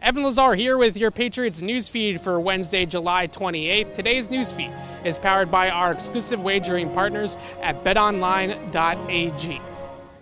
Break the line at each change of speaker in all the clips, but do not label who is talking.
Evan Lazar here with your Patriots newsfeed for Wednesday, July 28th. Today's newsfeed is powered by our exclusive wagering partners at betonline.ag.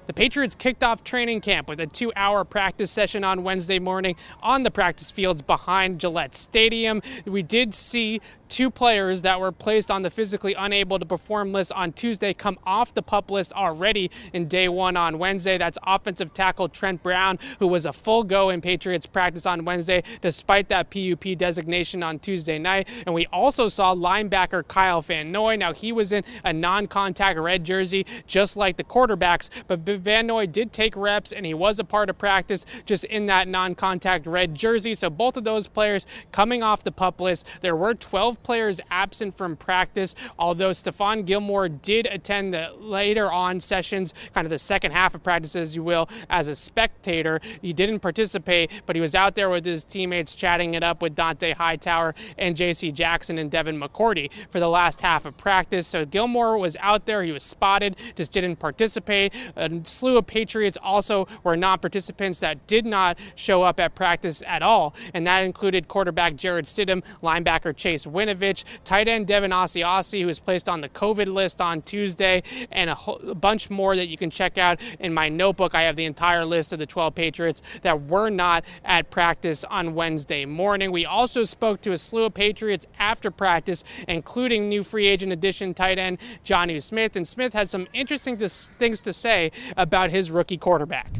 The Patriots kicked off training camp with a two hour practice session on Wednesday morning on the practice fields behind Gillette Stadium. We did see two players that were placed on the physically unable to perform list on Tuesday come off the pup list already in day one on Wednesday. That's offensive tackle Trent Brown, who was a full go in Patriots practice on Wednesday, despite that PUP designation on Tuesday night. And we also saw linebacker Kyle Van Noy. Now, he was in a non contact red jersey, just like the quarterbacks, but Van Noy did take reps and he was a part of practice just in that non contact red jersey. So both of those players coming off the pup list. There were 12 players absent from practice, although Stephon Gilmore did attend the later on sessions, kind of the second half of practice, as you will, as a spectator. He didn't participate, but he was out there with his teammates chatting it up with Dont'a Hightower and J.C. Jackson and Devin McCourty for the last half of practice. So Gilmore was out there. He was spotted, just didn't participate. A slew of Patriots also were non participants that did not show up at practice at all, and that included quarterback Jarrett Stidham, linebacker Chase Winovich tight end Devin Asiasi, who was placed on the COVID list on Tuesday, and a, whole, a bunch more that you can check out in my notebook. I have the entire list of the 12 Patriots that were not at practice on Wednesday morning. We also spoke to a slew of Patriots after practice, including new free agent addition tight end Jonnu Smith. And Smith had some interesting things to say about his rookie quarterback.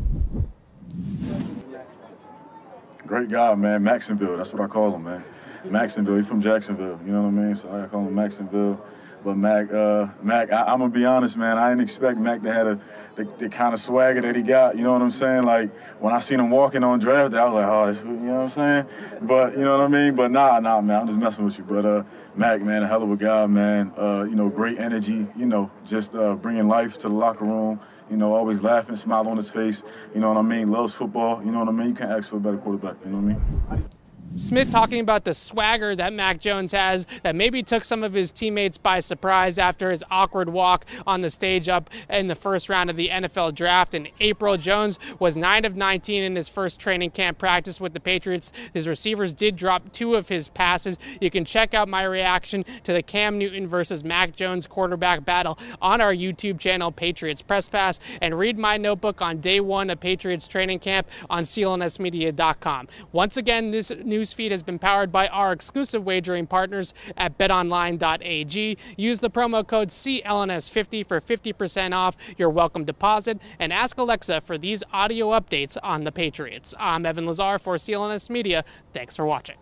Great guy, man. Maxonville, that's what I call him, man. Maxonville. He's from Jacksonville. You know what I mean? So I call him Maxonville. But Mac, uh, Mac, I, am gonna be honest, man. I didn't expect Mac to have a, the, the, kind of swagger that he got. You know what I'm saying? Like when I seen him walking on draft day, I was like, oh, this, you know what I'm saying? But you know what I mean? But nah, nah, man. I'm just messing with you. But uh, Mac, man, a hell of a guy, man. Uh, you know, great energy. You know, just uh, bringing life to the locker room. You know, always laughing, smile on his face. You know what I mean? Loves football. You know what I mean? You can't ask for a better quarterback. You know what I mean?
Smith talking about the swagger that Mac Jones has that maybe took some of his teammates by surprise after his awkward walk on the stage up in the first round of the NFL draft in April. Jones was 9 of 19 in his first training camp practice with the Patriots. His receivers did drop two of his passes. You can check out my reaction to the Cam Newton versus Mac Jones quarterback battle on our YouTube channel, Patriots Press Pass, and read my notebook on day one of Patriots training camp on clnsmedia.com. Once again, this new newsfeed has been powered by our exclusive wagering partners at betonline.ag. Use the promo code CLNS50 for 50% off your welcome deposit and ask Alexa for these audio updates on the Patriots. I'm Evan Lazar for CLNS Media. Thanks for watching.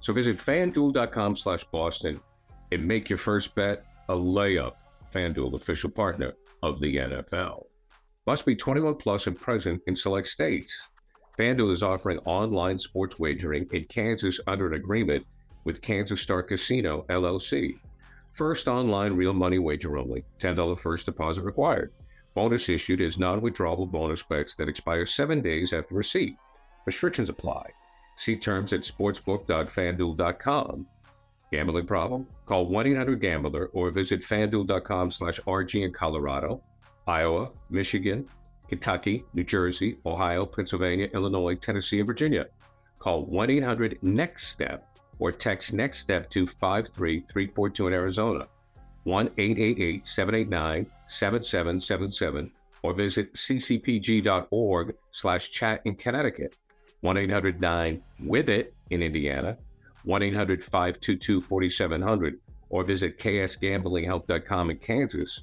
So visit fanduel.com slash Boston and make your first bet a layup. FanDuel, official partner of the NFL. Must be 21 plus and present in select states. FanDuel is offering online sports wagering in Kansas under an agreement with Kansas Star Casino, LLC. First online real money wager only, $10 first deposit required. Bonus issued is non withdrawable bonus bets that expire seven days after receipt. Restrictions apply. See terms at sportsbook.fanduel.com. Gambling problem? Call 1 800 Gambler or visit fanduel.com slash RG in Colorado, Iowa, Michigan, Kentucky, New Jersey, Ohio, Pennsylvania, Illinois, Tennessee, and Virginia. Call 1 800 NEXT STEP or text NEXT STEP to 53342 in Arizona, 1 888 789 7777, or visit slash chat in Connecticut, 1 800 9 with it in Indiana, 1 800 522 4700, or visit ksgamblinghelp.com in Kansas,